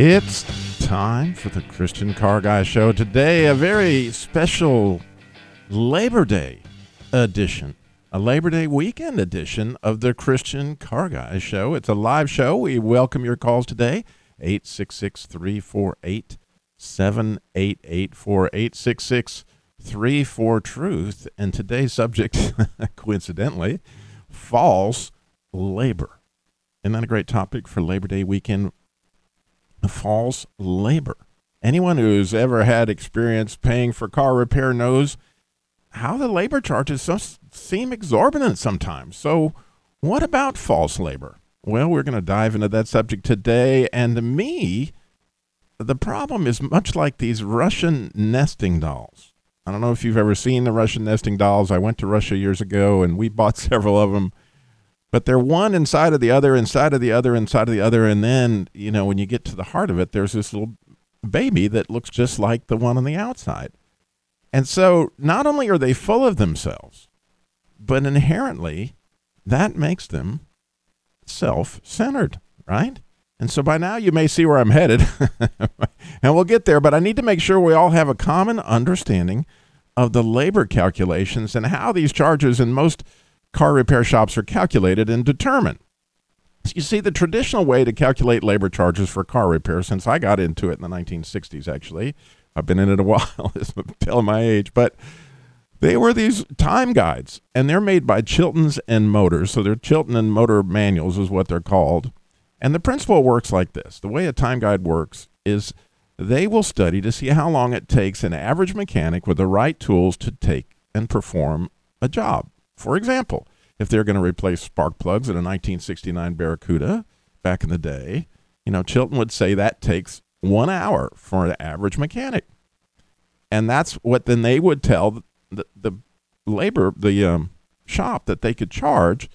It's time for the Christian Car Guy Show. Today, a very special Labor Day edition, a Labor Day weekend edition of the Christian Car Guy Show. It's a live show. We welcome your calls today 866 348 7884 866 34 Truth. And today's subject, coincidentally, false labor. Isn't that a great topic for Labor Day weekend false labor. Anyone who's ever had experience paying for car repair knows how the labor charges seem exorbitant sometimes. So, what about false labor? Well, we're going to dive into that subject today. And to me, the problem is much like these Russian nesting dolls. I don't know if you've ever seen the Russian nesting dolls. I went to Russia years ago and we bought several of them but they're one inside of the other, inside of the other, inside of the other. And then, you know, when you get to the heart of it, there's this little baby that looks just like the one on the outside. And so not only are they full of themselves, but inherently that makes them self centered, right? And so by now you may see where I'm headed, and we'll get there, but I need to make sure we all have a common understanding of the labor calculations and how these charges in most car repair shops are calculated and determined. You see, the traditional way to calculate labor charges for car repair, since I got into it in the 1960s, actually, I've been in it a while, telling my age, but they were these time guides, and they're made by Chilton's and Motors. So they're Chilton and Motor manuals, is what they're called. And the principle works like this the way a time guide works is they will study to see how long it takes an average mechanic with the right tools to take and perform a job. For example, if they're going to replace spark plugs in a 1969 Barracuda back in the day, you know, Chilton would say that takes one hour for an average mechanic. And that's what then they would tell the, the labor, the um, shop that they could charge.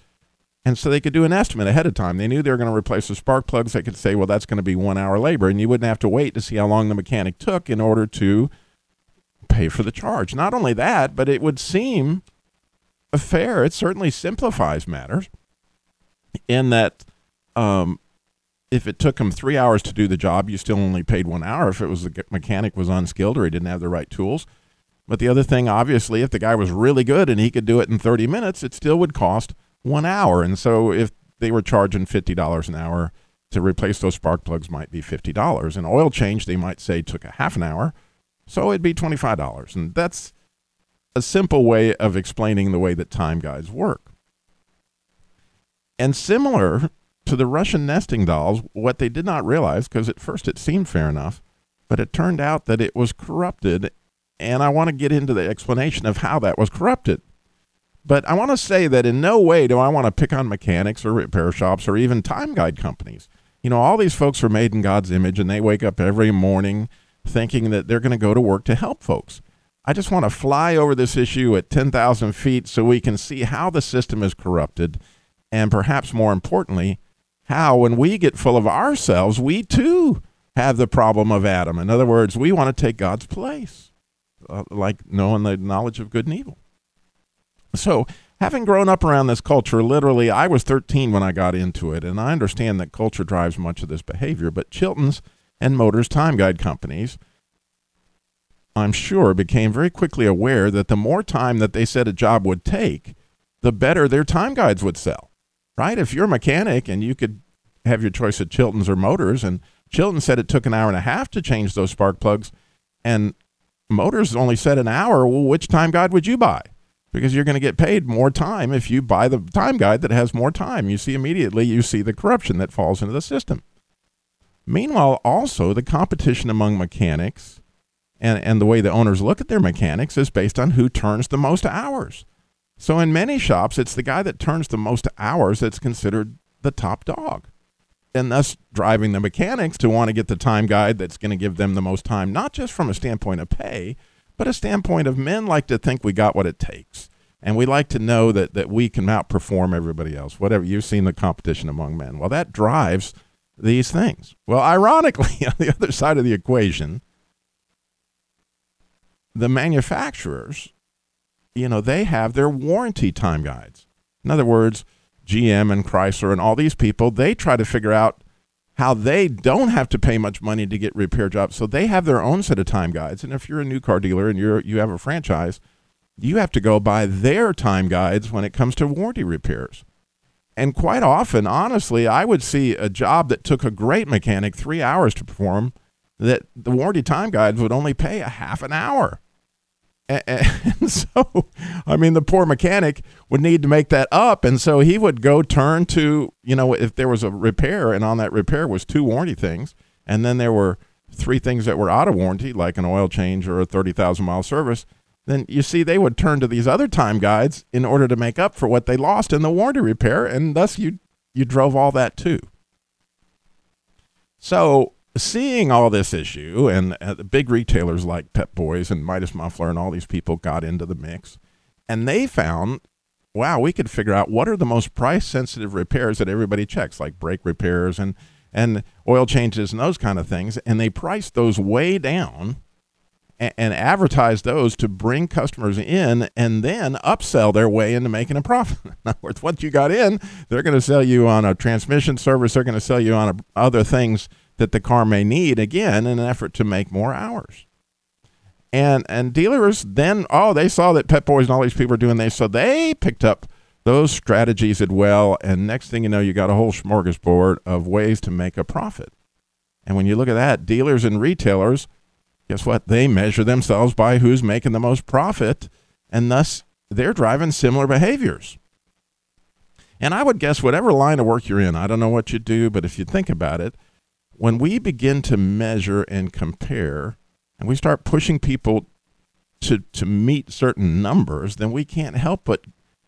And so they could do an estimate ahead of time. They knew they were going to replace the spark plugs. They could say, well, that's going to be one hour labor. And you wouldn't have to wait to see how long the mechanic took in order to pay for the charge. Not only that, but it would seem fair. It certainly simplifies matters in that um, if it took him three hours to do the job, you still only paid one hour if it was the mechanic was unskilled or he didn't have the right tools. But the other thing, obviously, if the guy was really good and he could do it in 30 minutes, it still would cost one hour. And so if they were charging $50 an hour to replace those spark plugs might be $50. An oil change, they might say took a half an hour. So it'd be $25. And that's a simple way of explaining the way that time guides work. And similar to the Russian nesting dolls, what they did not realize, because at first it seemed fair enough, but it turned out that it was corrupted. And I want to get into the explanation of how that was corrupted. But I want to say that in no way do I want to pick on mechanics or repair shops or even time guide companies. You know, all these folks are made in God's image and they wake up every morning thinking that they're going to go to work to help folks. I just want to fly over this issue at 10,000 feet so we can see how the system is corrupted. And perhaps more importantly, how when we get full of ourselves, we too have the problem of Adam. In other words, we want to take God's place, uh, like knowing the knowledge of good and evil. So, having grown up around this culture, literally, I was 13 when I got into it, and I understand that culture drives much of this behavior. But Chilton's and Motors Time Guide companies I'm sure, became very quickly aware that the more time that they said a job would take, the better their time guides would sell. Right? If you're a mechanic and you could have your choice of Chilton's or Motors, and Chilton said it took an hour and a half to change those spark plugs, and Motors only said an hour, well, which time guide would you buy? Because you're going to get paid more time if you buy the time guide that has more time. You see immediately, you see the corruption that falls into the system. Meanwhile, also the competition among mechanics and, and the way the owners look at their mechanics is based on who turns the most hours. So in many shops, it's the guy that turns the most hours that's considered the top dog. And thus driving the mechanics to want to get the time guide that's going to give them the most time, not just from a standpoint of pay, but a standpoint of men like to think we got what it takes. And we like to know that, that we can outperform everybody else. Whatever you've seen the competition among men. Well, that drives these things. Well, ironically, on the other side of the equation, the manufacturers, you know, they have their warranty time guides. In other words, GM and Chrysler and all these people, they try to figure out how they don't have to pay much money to get repair jobs. So they have their own set of time guides. And if you're a new car dealer and you're you have a franchise, you have to go by their time guides when it comes to warranty repairs. And quite often, honestly, I would see a job that took a great mechanic three hours to perform that the warranty time guides would only pay a half an hour. And so, I mean, the poor mechanic would need to make that up. And so he would go turn to, you know, if there was a repair and on that repair was two warranty things, and then there were three things that were out of warranty, like an oil change or a 30,000 mile service, then you see they would turn to these other time guides in order to make up for what they lost in the warranty repair. And thus you, you drove all that too. So seeing all this issue, and uh, the big retailers like Pep Boys and Midas Muffler and all these people got into the mix, and they found, wow, we could figure out what are the most price sensitive repairs that everybody checks, like brake repairs and and oil changes and those kind of things, and they priced those way down. And, advertised those to bring customers in and then upsell their way into making a profit. In other words, once you got in, they're going to sell you on a transmission service. They're going to sell you on a, other things that the car may need again in an effort to make more hours. And and dealers then oh they saw that Pep Boys and all these people are doing this, so they picked up those strategies as well. And next thing you know, you got a whole smorgasbord of ways to make a profit. And when you look at that, dealers and retailers, guess what? They measure themselves by who's making the most profit, and thus they're driving similar behaviors. And I would guess whatever line of work you're in, I don't know what you do, but if you think about it, when we begin to measure and compare and we start pushing people to, to meet certain numbers, then we can't help but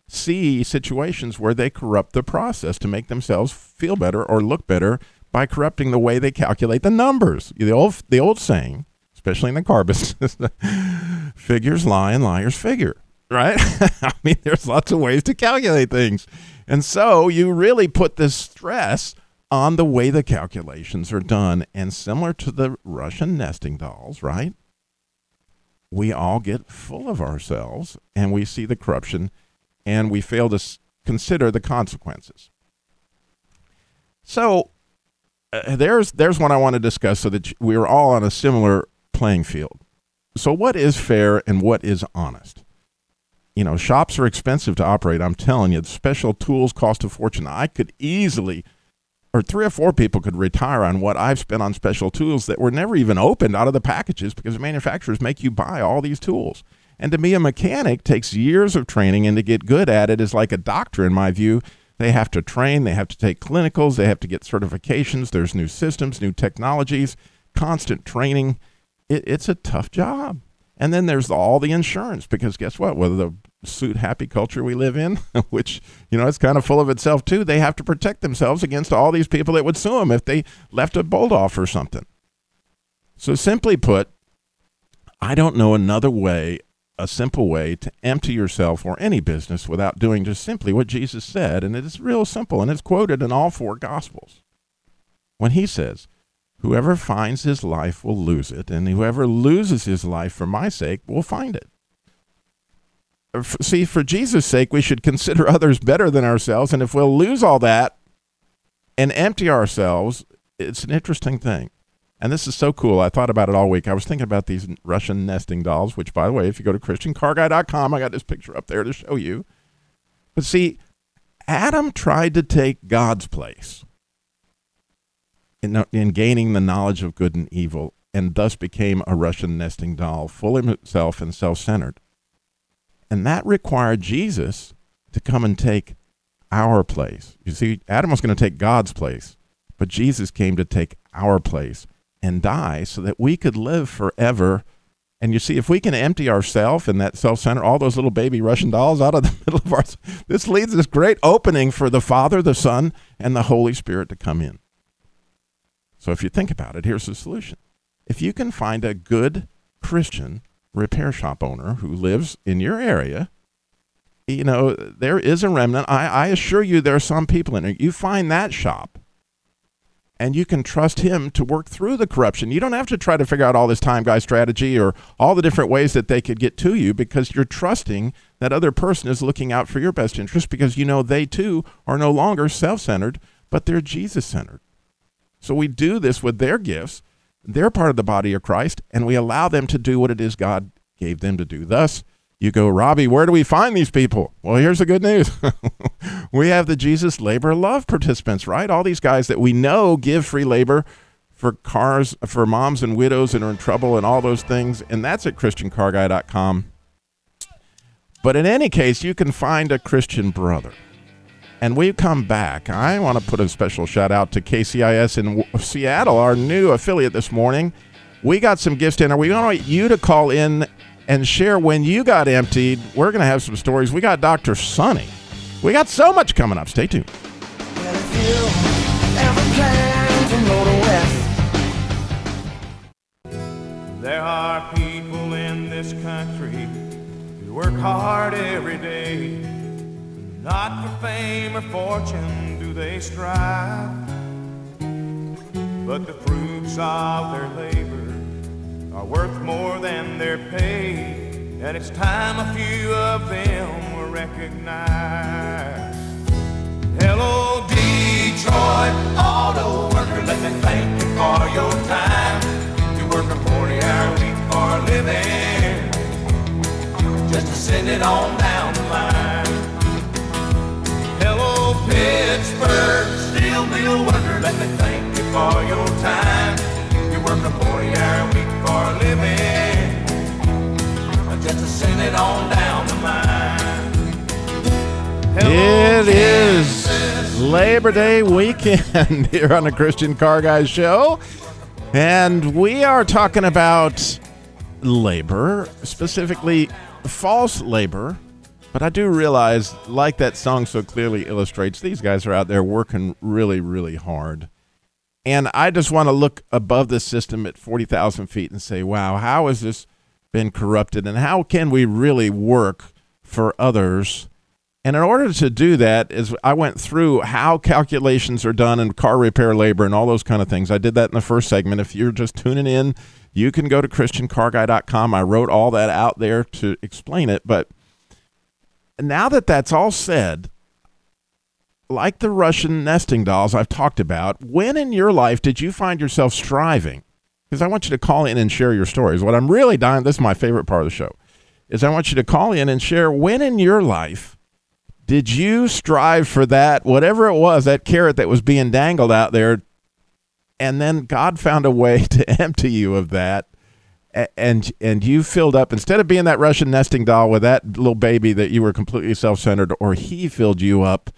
see situations where they corrupt the process to make themselves feel better or look better by corrupting the way they calculate the numbers. The old, the old saying, especially in the car business, figures lie and liars figure, right? I mean, there's lots of ways to calculate things. And so you really put this stress on the way the calculations are done. And similar to the Russian nesting dolls, right? We all get full of ourselves and we see the corruption and we fail to consider the consequences. So uh, there's there's one I want to discuss so that we're all on a similar playing field. So what is fair and what is honest? You know, shops are expensive to operate. I'm telling you, special tools cost a fortune. I could easily or three or four people could retire on what I've spent on special tools that were never even opened out of the packages because manufacturers make you buy all these tools. And to be a mechanic takes years of training, and to get good at it is like a doctor, in my view. They have to train, they have to take clinicals, they have to get certifications. There's new systems, new technologies, constant training. It, it's a tough job. And then there's all the insurance because guess what? Whether the suit happy culture we live in, which, you know, it's kind of full of itself too. They have to protect themselves against all these people that would sue them if they left a bolt off or something. So, simply put, I don't know another way, a simple way to empty yourself or any business without doing just simply what Jesus said. And it is real simple, and it's quoted in all four Gospels. When he says, Whoever finds his life will lose it, and whoever loses his life for my sake will find it see, for Jesus' sake, we should consider others better than ourselves. And if we'll lose all that and empty ourselves, it's an interesting thing. And this is so cool. I thought about it all week. I was thinking about these Russian nesting dolls, which, by the way, if you go to ChristianCarGuy.com, I got this picture up there to show you. But see, Adam tried to take God's place in, uh, in gaining the knowledge of good and evil, and thus became a Russian nesting doll, full of himself and self centered. And that required Jesus to come and take our place. You see, Adam was going to take God's place, but Jesus came to take our place and die so that we could live forever. And you see, if we can empty ourselves and that self center, all those little baby Russian dolls out of the middle of our, this leads this great opening for the Father, the Son, and the Holy Spirit to come in. So if you think about it, here's the solution. If you can find a good Christian repair shop owner who lives in your area, you know, there is a remnant. I, I assure you there are some people in it. You find that shop and you can trust him to work through the corruption. You don't have to try to figure out all this time guy strategy or all the different ways that they could get to you because you're trusting that other person is looking out for your best interest because you know they too are no longer self centered, but they're Jesus centered. So we do this with their gifts. They're part of the body of Christ, and we allow them to do what it is God gave them to do. Thus, you go, Robbie, where do we find these people? Well, here's the good news. we have the Jesus Labor Love participants, right? All these guys that we know give free labor for cars for moms and widows that are in trouble and all those things. And that's at ChristianCarGuy.com. But in any case, you can find a Christian brother. And we come back. I want to put a special shout out to KCIS in Seattle, our new affiliate this morning. We got some gifts in. We want you to call in and share when you got emptied. We're going to have some stories. We got Dr. Sonny. We got so much coming up. Stay tuned. There are people in this country who work hard every day. Not for fame or fortune do they strive, but the fruits of their labor are worth more than their pay, and it's time a few of them were recognized. Hello, Detroit auto worker, let me thank you for your time. You work a 40 hour week for a living, just to send it on down Pittsburgh steel mill worker, let me thank you for your time. You work a 40 hour week for a living, just to send it on down the. It is Labor Day weekend here on the Christian Car Guys Show. And we are talking about labor, specifically false labor. But I do realize, like that song so clearly illustrates, these guys are out there working really, really hard. And I just want to look above the system at 40,000 feet and say, wow, how has this been corrupted? And how can we really work for others? And in order to do that, is I went through how calculations are done in car repair labor and all those kind of things. I did that in the first segment. If you're just tuning in, you can go to christiancarguy.com. I wrote all that out there to explain it. But now that that's all said, like the Russian nesting dolls I've talked about, when in your life did you find yourself striving? Because I want you to call in and share your stories. What I'm really dying, this is my favorite part of the show, is I want you to call in and share when in your life did you strive for that, whatever it was, that carrot that was being dangled out there, and then God found a way to empty you of that, and and you filled up instead of being that Russian nesting doll with that little baby that you were completely self-centered, or He filled you up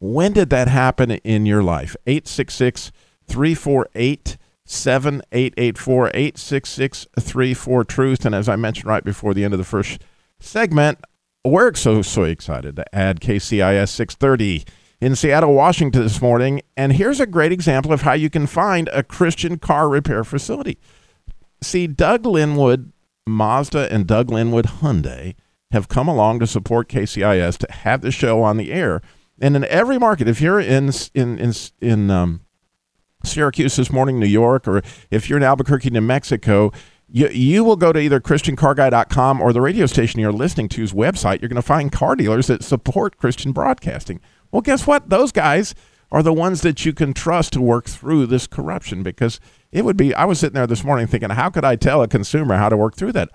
when did that happen in your life? 866 348 7884 866 34 Truth. And as I mentioned right before the end of the first segment, we're so, so excited to add KCIS 630 in Seattle, Washington this morning. And here's a great example of how you can find a Christian car repair facility. See, Doug Lynnwood Mazda and Doug Lynnwood Hyundai have come along to support KCIS to have the show on the air. And in every market, if you're in in in in um, Syracuse this morning, New York, or if you're in Albuquerque, New Mexico, you, you will go to either ChristianCarGuy.com or the radio station you're listening to's website. You're going to find car dealers that support Christian broadcasting. Well, guess what? Those guys are the ones that you can trust to work through this corruption because it would be. I was sitting there this morning thinking, how could I tell a consumer how to work through that?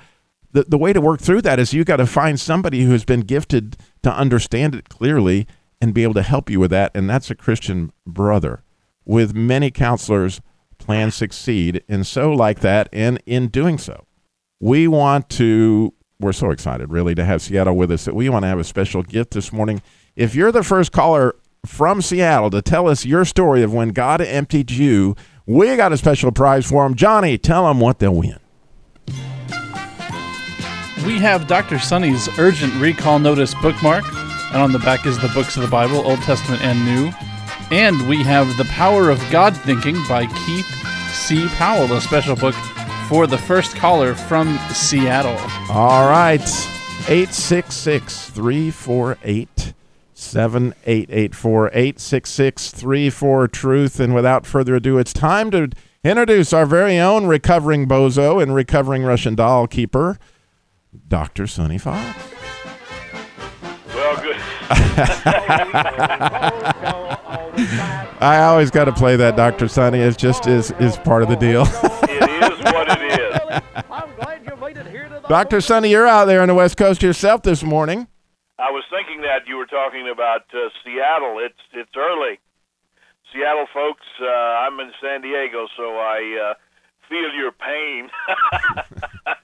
The, the way to work through that is you got to find somebody who has been gifted to understand it clearly and be able to help you with that. And that's a Christian brother. With many counselors, plan succeed. And so, like that, and in doing so, we want to, we're so excited really to have Seattle with us that we want to have a special gift this morning. If you're the first caller from Seattle to tell us your story of when God emptied you, we got a special prize for them. Johnny, tell them what they'll win. We have Dr. Sonny's urgent recall notice bookmark and on the back is the books of the Bible, Old Testament and New. And we have The Power of God Thinking by Keith C. Powell, a special book for the first caller from Seattle. All right. 866 348 7884 866 34 Truth. And without further ado, it's time to introduce our very own recovering bozo and recovering Russian doll keeper, Dr. Sonny Fox. Well, good. I always got to play that, Dr. Sonny. It's just is, is part of the deal. It is what it is. I'm glad you made it here Dr. Sonny, you're out there on the West Coast yourself this morning. I was thinking that you were talking about uh, Seattle. It's it's early. Seattle folks, uh, I'm in San Diego, so I uh, feel your pain.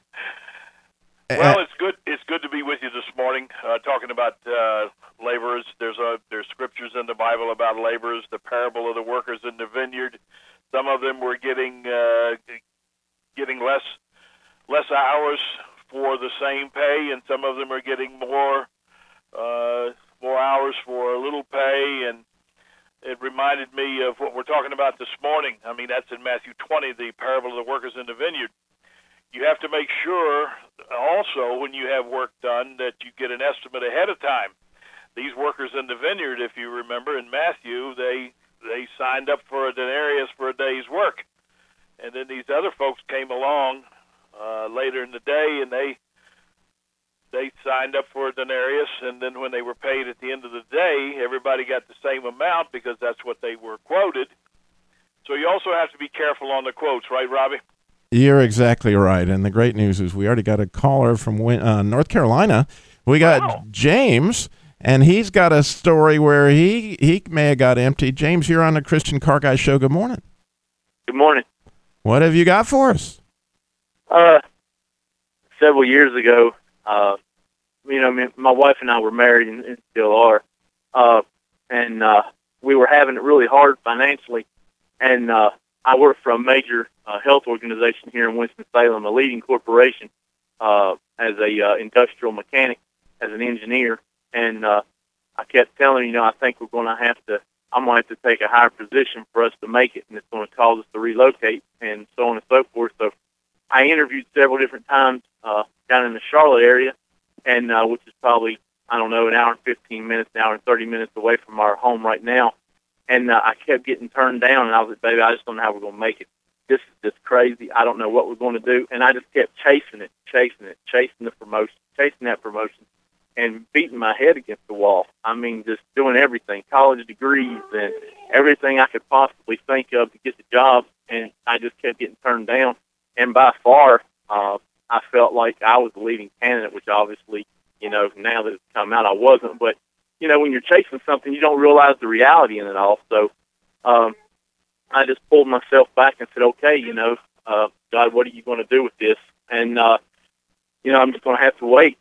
well, it's good. It's good to be with you this morning, uh, talking about uh, laborers. There's a there's scriptures in the Bible about laborers. The parable of the workers in the vineyard. Some of them were getting uh, getting less less hours for the same pay, and some of them are getting more uh, more hours for a little pay. And it reminded me of what we're talking about this morning. I mean, that's in Matthew 20, the parable of the workers in the vineyard. You have to make sure also when you have work done that you get an estimate ahead of time. These workers in the vineyard, if you remember in Matthew, they they signed up for a denarius for a day's work, and then these other folks came along uh, later in the day and they they signed up for a denarius, and then when they were paid at the end of the day, everybody got the same amount because that's what they were quoted. So you also have to be careful on the quotes, right, Robbie? You're exactly right. And the great news is we already got a caller from uh, North Carolina. We got Wow. James, and he's got a story where he, he may have got empty. James, you're on the Christian Car Guy Show. Good morning. Good morning. What have you got for us? Uh, several years ago, uh, you know, my wife and I were married and, and still are, uh, and uh, we were having it really hard financially. And uh, I work for a major uh, health organization here in Winston Salem, a leading corporation, uh, as a uh, industrial mechanic, as an engineer. And uh, I kept telling her, you know, I think we're going to have to. I'm going to have to take a higher position for us to make it, and it's going to cause us to relocate, and so on and so forth. So I interviewed several different times uh, down in the Charlotte area, and uh, which is probably I don't know an hour and fifteen minutes, an hour and thirty minutes away from our home right now. And uh, I kept getting turned down, and I was like, "Baby, I just don't know how we're going to make it. This is just crazy. I don't know what we're going to do." And I just kept chasing it, chasing it, chasing the promotion, chasing that promotion, and beating my head against the wall. I mean, just doing everything, college degrees and everything I could possibly think of to get the job, and I just kept getting turned down and by far, uh, I felt like I was the leading candidate, which obviously, you know, now that it's come out, I wasn't. But you know, when you're chasing something, you don't realize the reality in it all. So, um, I just pulled myself back and said, okay, you know, uh, God, what are you going to do with this? And uh, you know, I'm just going to have to wait.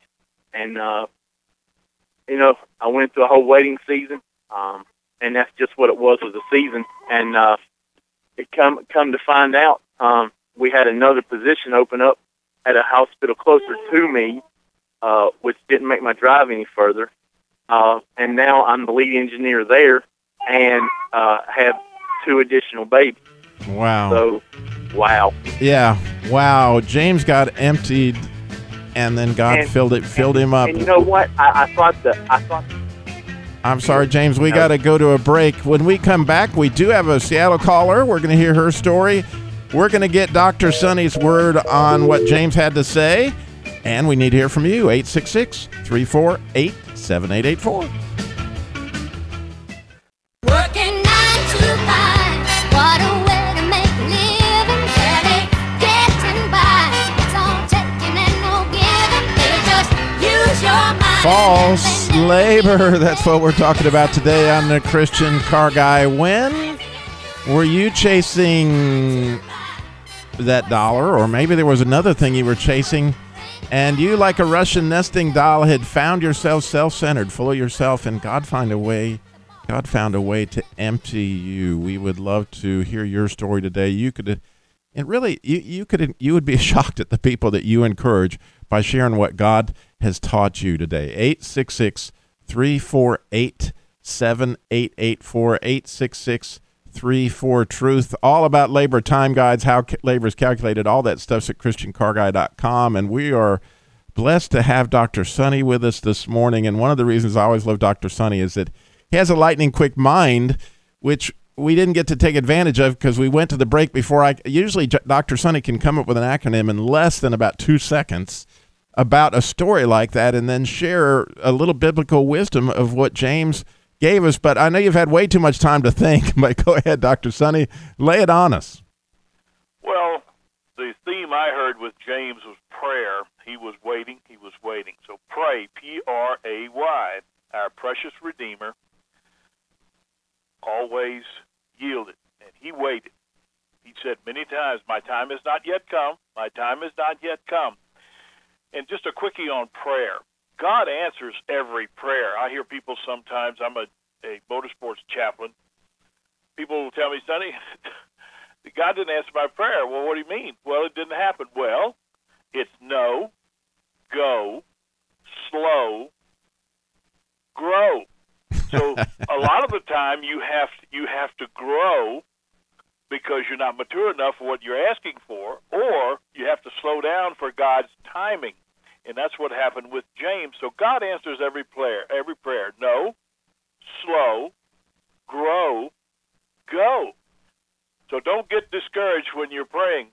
And uh, you know, I went through a whole waiting season, um, and that's just what it was was a season. And uh, it come come to find out. Um, we had another position open up at a hospital closer to me, uh, which didn't make my drive any further. Uh, and now I'm the lead engineer there and uh, have two additional babies. Wow. So, wow. yeah. Wow. James got emptied, and then God And- filled it, filled him up. And you know what? I, I thought that I thought I'm sorry, James. We got to go to a break. When we come back, we do have a Seattle caller. We're going to hear her story. We're going to get Dr. Sonny's word on what James had to say. And we need to hear from you. 866 348 7884. Working nine to five, what a way to make a living. Barely getting by. It's all taking and no giving. Better just use your mind. False labor. That's what we're talking about today on the Christian Car Guy. When were you chasing that dollar, or maybe there was another thing you were chasing, and you, like a Russian nesting doll, had found yourself self-centered, full of yourself, and God find a way. God found a way to empty you. We would love to hear your story today. You could, and really, you, you could, you would be shocked at the people that you encourage by sharing what God has taught you today. 866 348 7884 866 34 Truth. All about labor time guides, how labor is calculated, all that stuff's at ChristianCarGuy.com. And we are blessed to have Dr. Sonny with us this morning. And one of the reasons I always love Dr. Sonny is that he has a lightning quick mind, which we didn't get to take advantage of because we went to the break before I. Usually, Dr. Sonny can come up with an acronym in less than about two seconds about a story like that and then share a little biblical wisdom of what James gave us. But I know you've had way too much time to think. But go ahead, Dr. Sonny, lay it on us. Well, the theme I heard with James was prayer. He was waiting, he was waiting. So pray, P R A Y, our precious Redeemer, always yielded, and he waited. He said many times, My time has not yet come, my time has not yet come. And just a quickie on prayer. God answers every prayer. I hear people sometimes, I'm a, a motorsports chaplain. People will tell me, Sonny, God didn't answer my prayer. Well, what do you mean? Well, it didn't happen. Well, it's no, go, slow, grow. So a lot of the time you have you have to grow because you're not mature enough for what you're asking for, or you have to slow down for God's timing. And that's what happened with James. So God answers every prayer, every prayer. No, slow, grow, go. So don't get discouraged when you're praying.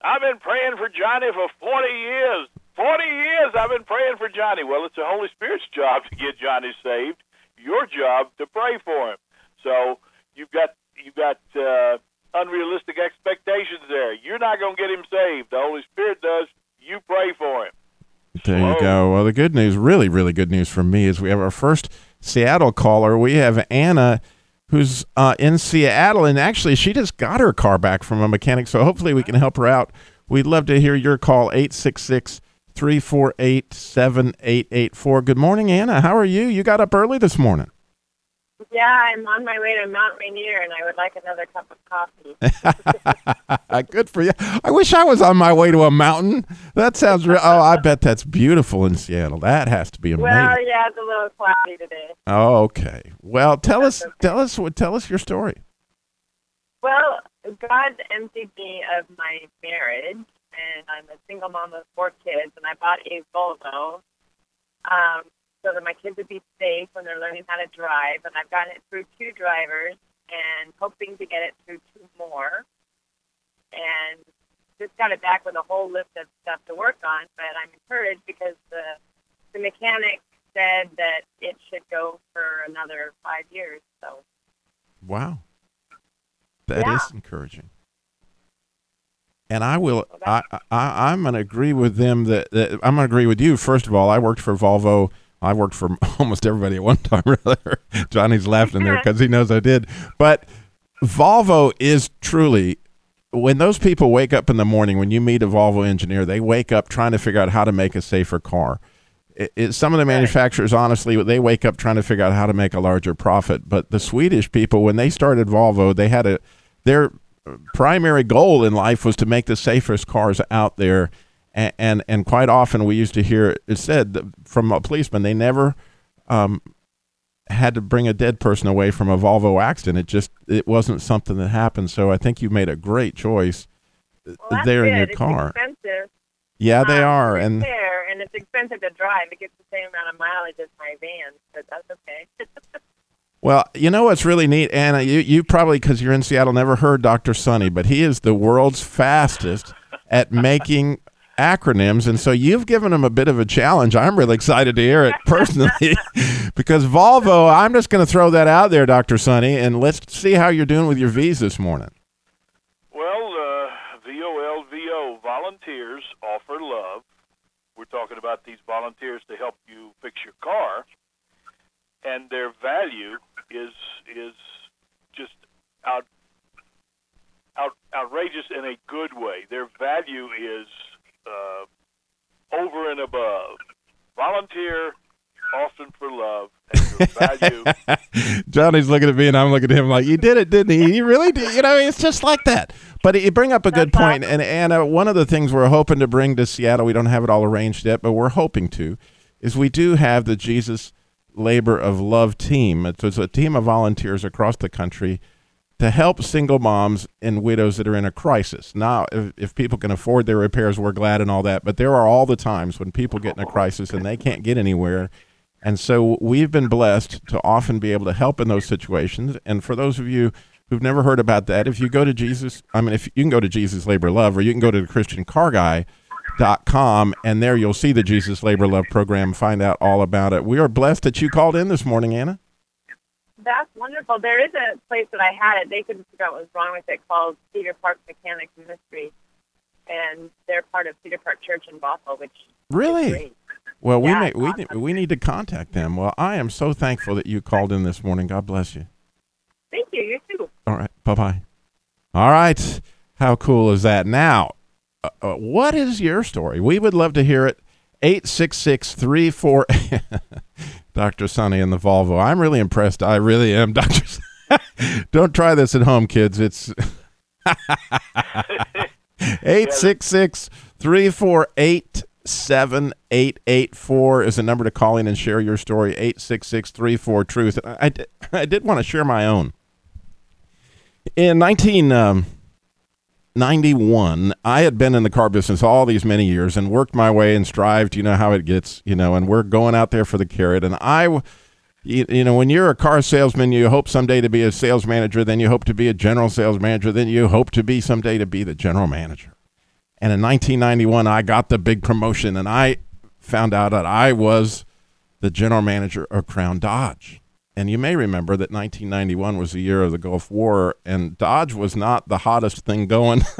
I've been praying for Johnny for 40 years. 40 years I've been praying for Johnny. Well, it's the Holy Spirit's job to get Johnny saved. Your job to pray for him. So you've got you've got uh, unrealistic expectations there. You're not going to get him saved. The Holy Spirit does. You pray for him. There you go. Well, the good news, really, really good news from me is we have our first Seattle caller. We have Anna, who's uh, in Seattle, and actually, she just got her car back from a mechanic. So hopefully, we can help her out. We'd love to hear your call 866 348 7884. Good morning, Anna. How are you? You got up early this morning. Yeah, I'm on my way to Mount Rainier, and I would like another cup of coffee. Good for you. I wish I was on my way to a mountain. That sounds real. Oh, I bet that's beautiful in Seattle. That has to be amazing. well, yeah, it's a little cloudy today. Oh, okay. Well, tell us, tell us, what tell us your story. Well, God emptied me of my marriage, and I'm a single mom of four kids, and I bought a Volvo um, so that my kids would be safe when they're learning how to drive. And I've gotten it through two drivers, and hoping to get it through two more. And just got it back with a whole list of stuff to work on. But I'm encouraged because the the mechanic said that it should go for another five years. So Wow, that is Yeah. encouraging. And I will. I, I I'm going to agree with them that, that I'm going to agree with you. First of all, I worked for Volvo. I worked for almost everybody at one time or other. Johnny's laughing there because he knows I did. But Volvo is truly when those people wake up in the morning. When you meet a Volvo engineer, they wake up trying to figure out how to make a safer car. It, it, some of the manufacturers, honestly, they wake up trying to figure out how to make a larger profit. But the Swedish people, when they started Volvo, they had a their primary goal in life was to make the safest cars out there. And and, and quite often we used to hear it said from a policeman they never um, had to bring a dead person away from a Volvo accident. It just it wasn't something that happened. So I think you made a great choice well, that's there in your it's car. expensive. Yeah, they Um, are, and there, and it's expensive to drive. It gets the same amount of mileage as my van, but that's okay. Well, you know what's really neat, Anna? You, you probably, because you're in Seattle, never heard Dr. Sonny, but he is the world's fastest at making acronyms. And so you've given them a bit of a challenge. I'm really excited to hear it personally because Volvo, I'm just going to throw that out there, Dr. Sonny, and let's see how you're doing with your V's this morning. Well, uh, VOLVO, volunteers offer love. We're talking about these volunteers to help you fix your car, and their value is is just out, out outrageous in a good way. Their value is uh, over and above. Volunteer often for love, and your value Johnny's looking at me and I'm looking at him like, you did it, didn't he? You really did. You know, it's just like that. But you bring up a good point. And Anna, one of the things we're hoping to bring to Seattle, we don't have it all arranged yet, but we're hoping to, is we do have the Jesus Labor of Love team. It's, it's a team of volunteers across the country to help single moms and widows that are in a crisis. Now, if, if people can afford their repairs, we're glad and all that. But there are all the times when people get in a crisis and they can't get anywhere. And so we've been blessed to often be able to help in those situations. And for those of you who've never heard about that, if you go to Jesus, I mean, if you can go to Jesus Labor Love, or you can go to the Christian Car Guy. Dot com and there you'll see the Jesus Labor Love program. Find out all about it. We are blessed that you called in this morning, Anna. That's wonderful. There is a place that I had it. They couldn't figure out what was wrong with it called Cedar Park Mechanics Ministry. And they're part of Cedar Park Church in Bothell, which Really? Well, we Yeah, may, it's we we need to contact them. Well, I am so thankful that you called in this morning. God bless you. Thank you. You too. All right. Bye bye. All right. How cool is that? Now, uh, uh, what is your story? We would love to hear it. 866 34 Dr. Sonny and the Volvo. I'm really impressed. I really am, Dr. Don't try this at home, kids. It's 866 348 7884 is the number to call in and share your story. 866 34 Truth. I, I did- I did want to share my own. In um, 1991, I had been in the car business all these many years and worked my way and strived. You know how it gets, you know, and we're going out there for the carrot. And I, you, you know, when you're a car salesman, you hope someday to be a sales manager, then you hope to be a general sales manager, then you hope to be someday to be the general manager. And in 1991, I got the big promotion and I found out that I was the general manager of Crown Dodge. And you may remember that 1991 was the year of the Gulf War, and Dodge was not the hottest thing going,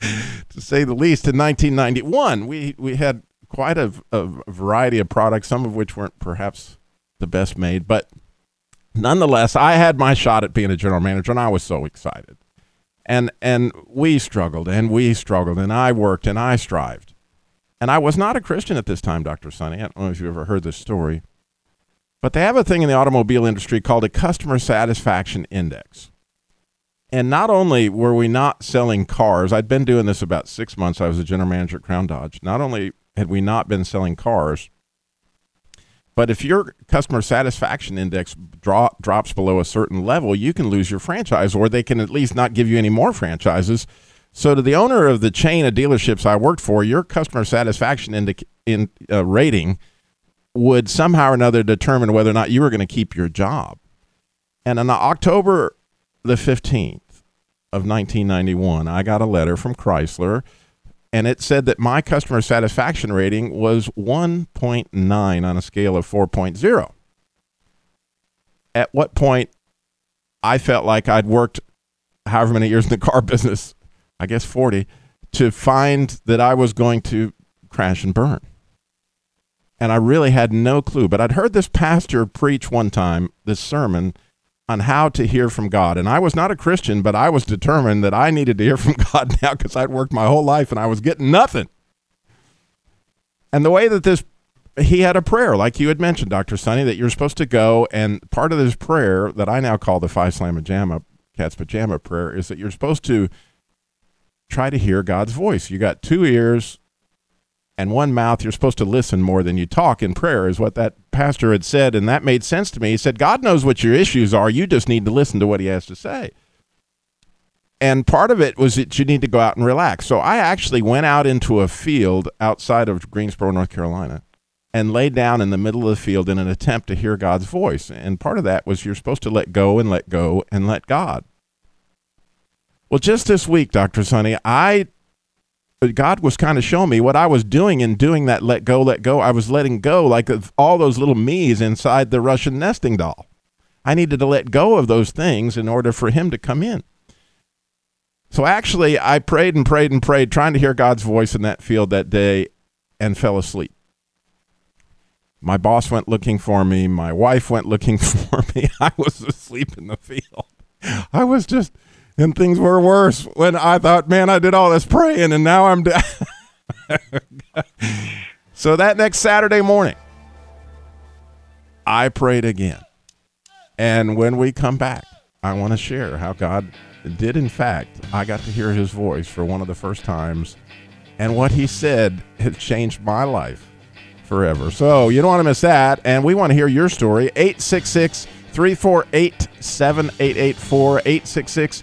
to say the least. In 1991, we, we had quite a, a variety of products, some of which weren't perhaps the best made, but nonetheless, I had my shot at being a general manager, and I was so excited. And and we struggled, and we struggled, and I worked, and I strived. And I was not a Christian at this time, Dr. Sonny. I don't know if you've ever heard this story. But they have a thing in the automobile industry called a customer satisfaction index. And not only were we not selling cars, I'd been doing this about six months. I was a general manager at Crown Dodge. Not only had we not been selling cars, but if your customer satisfaction index drop, drops below a certain level, you can lose your franchise, or they can at least not give you any more franchises. So, to the owner of the chain of dealerships I worked for, your customer satisfaction in uh, rating would somehow or another determine whether or not you were going to keep your job. And on October the 15th of 1991, I got a letter from Chrysler and it said that my customer satisfaction rating was 1.9 on a scale of 4.0. At what point I felt like I'd worked however many years in the car business, I guess 40, to find that I was going to crash and burn and I really had no clue. But I'd heard this pastor preach one time this sermon on how to hear from God. And I was not a Christian, but I was determined that I needed to hear from God now because I'd worked my whole life and I was getting nothing. And the way that this, he had a prayer, like you had mentioned, Dr. Sonny, that you're supposed to go. And part of this prayer that I now call the Five Slam Pajama, Cat's Pajama prayer, is that you're supposed to try to hear God's voice. You got two ears, and one mouth you're supposed to listen more than you talk in prayer is what that pastor had said and that made sense to me. He said god knows what your issues are. You just need to listen to what he has to say. And part of it was that you need to go out and relax. So i actually went out into a field outside of greensboro north carolina and laid down in the middle of the field in an attempt to hear god's voice. And part of that was you're supposed to let go and let go and let god. Well just this week dr sonny i God was kind of showing me what I was doing in doing that let go, let go. I was letting go like all those little me's inside the Russian nesting doll. I needed to let go of those things in order for him to come in. So actually, I prayed and prayed and prayed, trying to hear God's voice in that field that day and fell asleep. My boss went looking for me. My wife went looking for me. I was asleep in the field. I was just and things were worse when I thought, man, I did all this praying and now I'm dead. so that next Saturday morning, I prayed again. And when we come back, I want to share how God did, in fact, I got to hear his voice for one of the first times. And what he said has changed my life forever. So you don't want to miss that. And we want to hear your story. 866 348 7884 866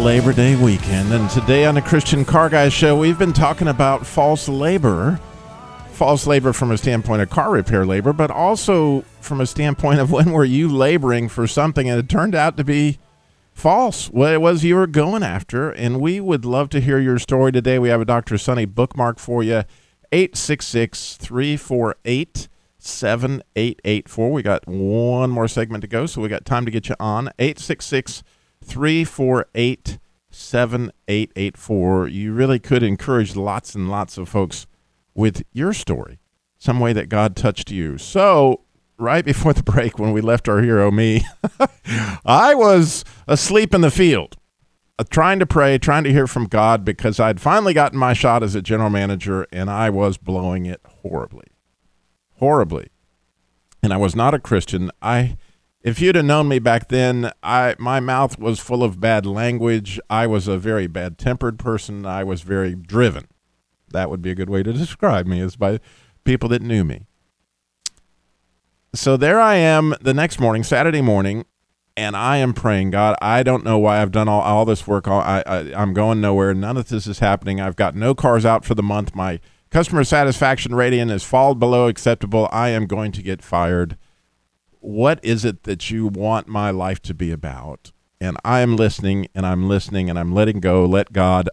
Labor Day weekend, and today on the Christian Car Guy Show, we've been talking about false labor. False labor from a standpoint of car repair labor, but also from a standpoint of when were you laboring for something and it turned out to be false, what it was you were going after. And we would love to hear your story today. We have a Dr. Sonny bookmark for you 866 348 7884. We got one more segment to go, so we got time to get you on. 866 348 7884. You really could encourage lots and lots of folks with your story, some way that God touched you. So, right before the break, when we left our hero, me, I was asleep in the field, uh, trying to pray, trying to hear from God because I'd finally gotten my shot as a general manager and I was blowing it horribly. Horribly. And I was not a Christian. I if you'd have known me back then, I my mouth was full of bad language. I was a very bad tempered person. I was very driven. That would be a good way to describe me is by people that knew me. So there I am the next morning, Saturday morning, and I am praying, God, I don't know why I've done all, all this work. I, I, I'm going nowhere. None of this is happening. I've got no cars out for the month. My customer satisfaction rating has fallen below acceptable. I am going to get fired. What is it that you want my life to be about? And I am listening and I'm listening and I'm letting go. Let God.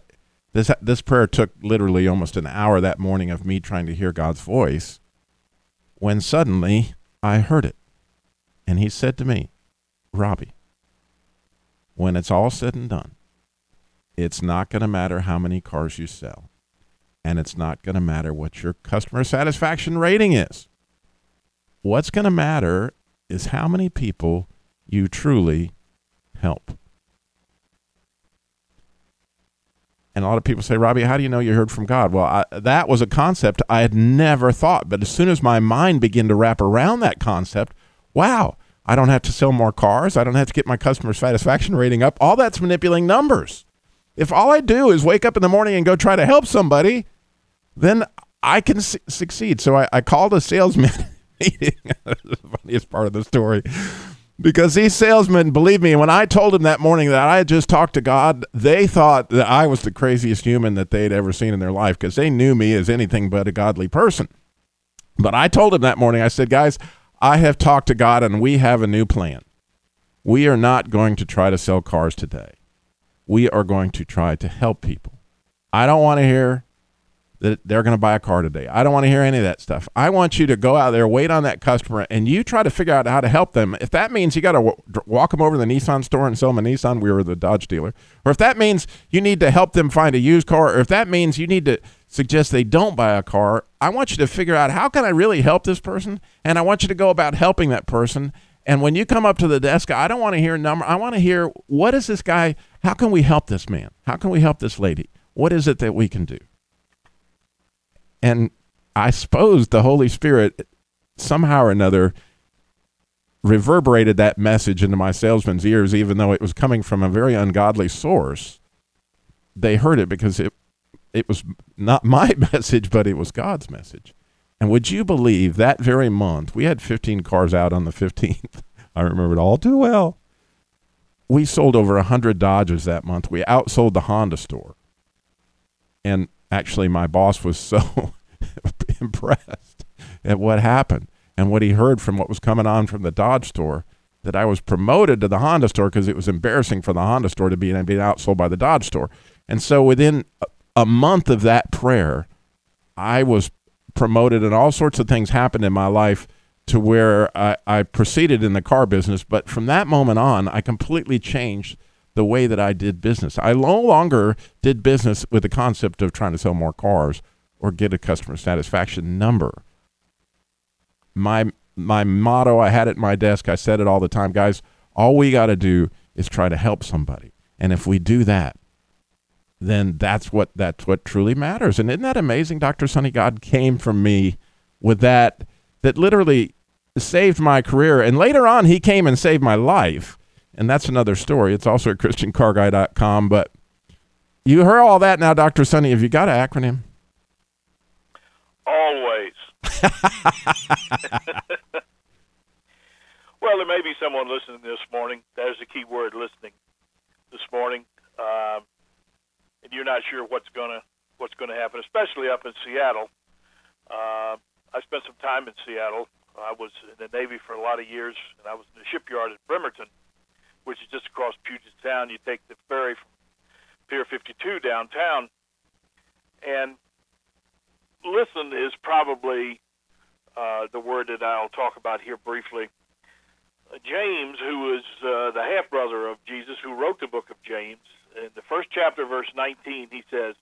This this prayer took literally almost an hour that morning of me trying to hear God's voice. When suddenly I heard it, and He said to me, "Robbie, when it's all said and done, it's not going to matter how many cars you sell, and it's not going to matter what your customer satisfaction rating is. What's going to matter is how many people you truly help." And a lot of people say, Robbie, how do you know you heard from God? Well, I, that was a concept I had never thought. But as soon as my mind began to wrap around that concept, wow, I don't have to sell more cars. I don't have to get my customer satisfaction rating up. All that's manipulating numbers. If all I do is wake up in the morning and go try to help somebody, then I can su- succeed. So I, I called a salesman meeting. The funniest part of the story. Because these salesmen, believe me, when I told them that morning that I had just talked to God, they thought that I was the craziest human that they'd ever seen in their life because they knew me as anything but a godly person. But I told them that morning, I said, guys, I have talked to God and we have a new plan. We are not going to try to sell cars today. We are going to try to help people. I don't want to hear that they're going to buy a car today. I don't want to hear any of that stuff. I want you to go out there, wait on that customer, and you try to figure out how to help them. If that means you got to w- walk them over to the Nissan store and sell them a Nissan, we were the Dodge dealer, or if that means you need to help them find a used car, or if that means you need to suggest they don't buy a car, I want you to figure out how can I really help this person, and I want you to go about helping that person. And when you come up to the desk, I don't want to hear a number. I want to hear what is this guy? How can we help this man? How can we help this lady? What is it that we can do? And I suppose the Holy Spirit somehow or another reverberated that message into my salesman's ears, even though it was coming from a very ungodly source. They heard it because it it was not my message, but it was God's message. And would you believe that very month we had 15 cars out on the 15th? I remember it all too well. We sold over 100 Dodges that month. We outsold the Honda store. And actually my boss was so impressed at what happened and what he heard from what was coming on from the Dodge store that I was promoted to the Honda store because it was embarrassing for the Honda store to be being outsold by the Dodge store. And so within a, month of that prayer, I was promoted and all sorts of things happened in my life to where I, I proceeded in the car business. But from that moment on, I completely changed the way that I did business. I no longer did business with the concept of trying to sell more cars or get a customer satisfaction number. My my motto, I had it my desk, I said it all the time, guys, all we got to do is try to help somebody. And if we do that, then that's what that's what truly matters. And isn't that amazing? Dr. Sonny God came from me with that that literally saved my career. And later on he came and saved my life and that's another story. It's also at christiancarguy.com. But you heard all that now, Dr. Sonny. Have you got an acronym? Always. well, there may be someone listening this morning. That is a key word, listening, this morning. Um, and you're not sure what's going to what's going to happen, especially up in Seattle. Uh, I spent some time in Seattle. I was in the Navy for a lot of years, and I was in the shipyard at Bremerton which is just across Puget Sound. You take the ferry from Pier 52 downtown, and listen is probably uh, the word that I'll talk about here briefly. James, who is uh, the half brother of Jesus, who wrote the book of James, in the first chapter, verse 19, he says,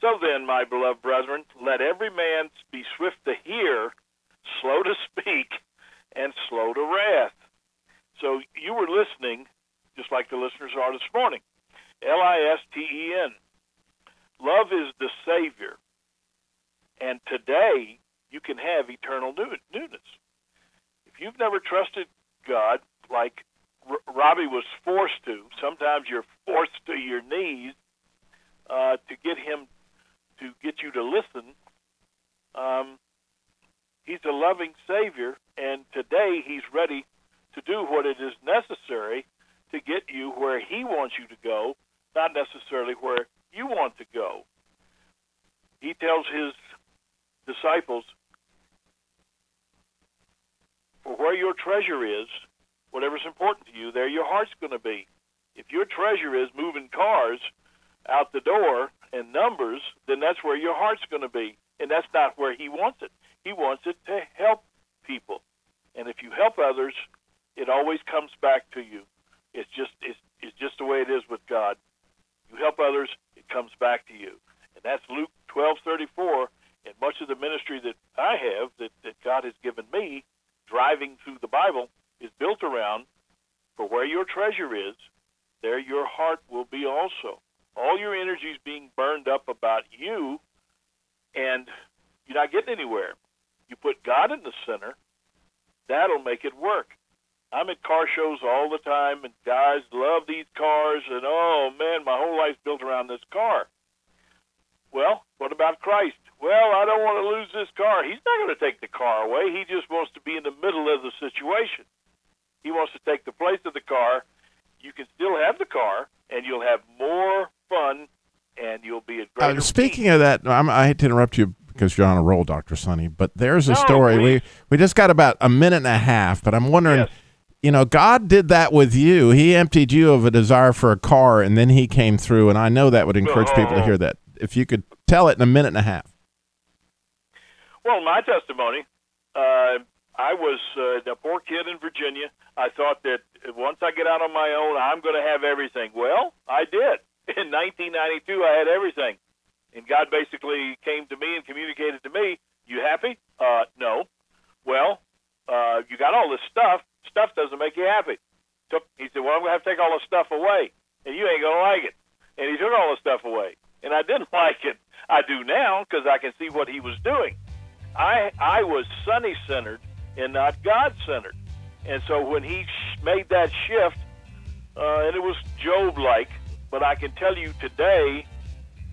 So then, my beloved brethren, let every man be swift to hear, slow to speak, and slow to wrath. So you were listening, just like the listeners are this morning. L I S T E N. Love is the Savior. And today, you can have eternal new- newness. If you've never trusted God like Robbie was forced to, sometimes you're forced to your knees uh, to get him to get you to listen. Um, he's a loving Savior, and today he's ready to do what it is necessary to get you where he wants you to go, not necessarily where you want to go. He tells his disciples, For where your treasure is, whatever's important to you, there your heart's going to be. If your treasure is moving cars out the door and numbers, then that's where your heart's going to be. And that's not where he wants it. He wants it to help people. And if you help others, it always comes back to you. It's just it's, it's just the way it is with God. You help others, it comes back to you. And that's Luke twelve thirty four. And much of the ministry that I have, that, that God has given me, driving through the Bible, is built around for where your treasure is, there your heart will be also. All your energy is being burned up about you, and you're not getting anywhere. You put God in the center, that'll make it work. I'm at car shows all the time, and guys love these cars, and oh man, my whole life's built around this car. Well, what about Christ? Well, I don't want to lose this car. He's not going to take the car away. He just wants to be in the middle of the situation. He wants to take the place of the car. You can still have the car, and you'll have more fun, and you'll be at greater Uh, speaking of that, I'm, I hate to interrupt you because you're on a roll, Doctor Sonny. But there's a No, story. We we just got about a minute and a half, but I'm wondering. Yes. You know, God did that with you. He emptied you of a desire for a car, and then He came through. And I know that would encourage people to hear that. If you could tell it in a minute and a half. Well, my testimony, uh, I was uh, a poor kid in Virginia. I thought that once I get out on my own, I'm going to have everything. Well, I did. In 1992, I had everything. And God basically came to me and communicated to me, You happy? Uh, no. Well, uh, you got all this stuff. Stuff doesn't make you happy. Took, he said, Well, I'm going to have to take all this stuff away, and you ain't going to like it. And he took all the stuff away. And I didn't like it. I do now because I can see what he was doing. I I was Sonny centered and not God centered, and so when he sh- made that shift, uh, and it was Job like, but I can tell you today,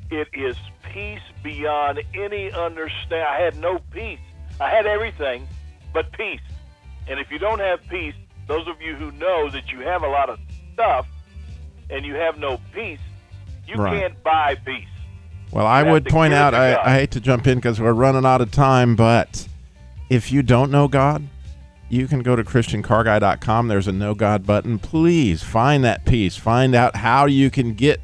it is peace beyond any understand. I had no peace. I had everything, but peace. And if you don't have peace, those of you who know that you have a lot of stuff and you have no peace, you Right. can't buy peace. Well, I would point out, I, I hate to jump in because we're running out of time, but if you don't know God, you can go to ChristianCarGuy.com. There's a Know God button. Please find that peace. Find out how you can get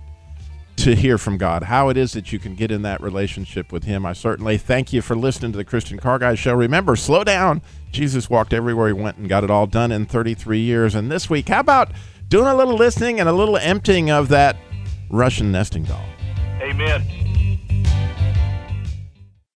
to hear from God, how it is that you can get in that relationship with Him. I certainly thank you for listening to the Christian Car Guy Show. Remember, slow down. Jesus walked everywhere He went and got it all done in 33 years. And this week, how about doing a little listening and a little emptying of that Russian nesting doll? Amen.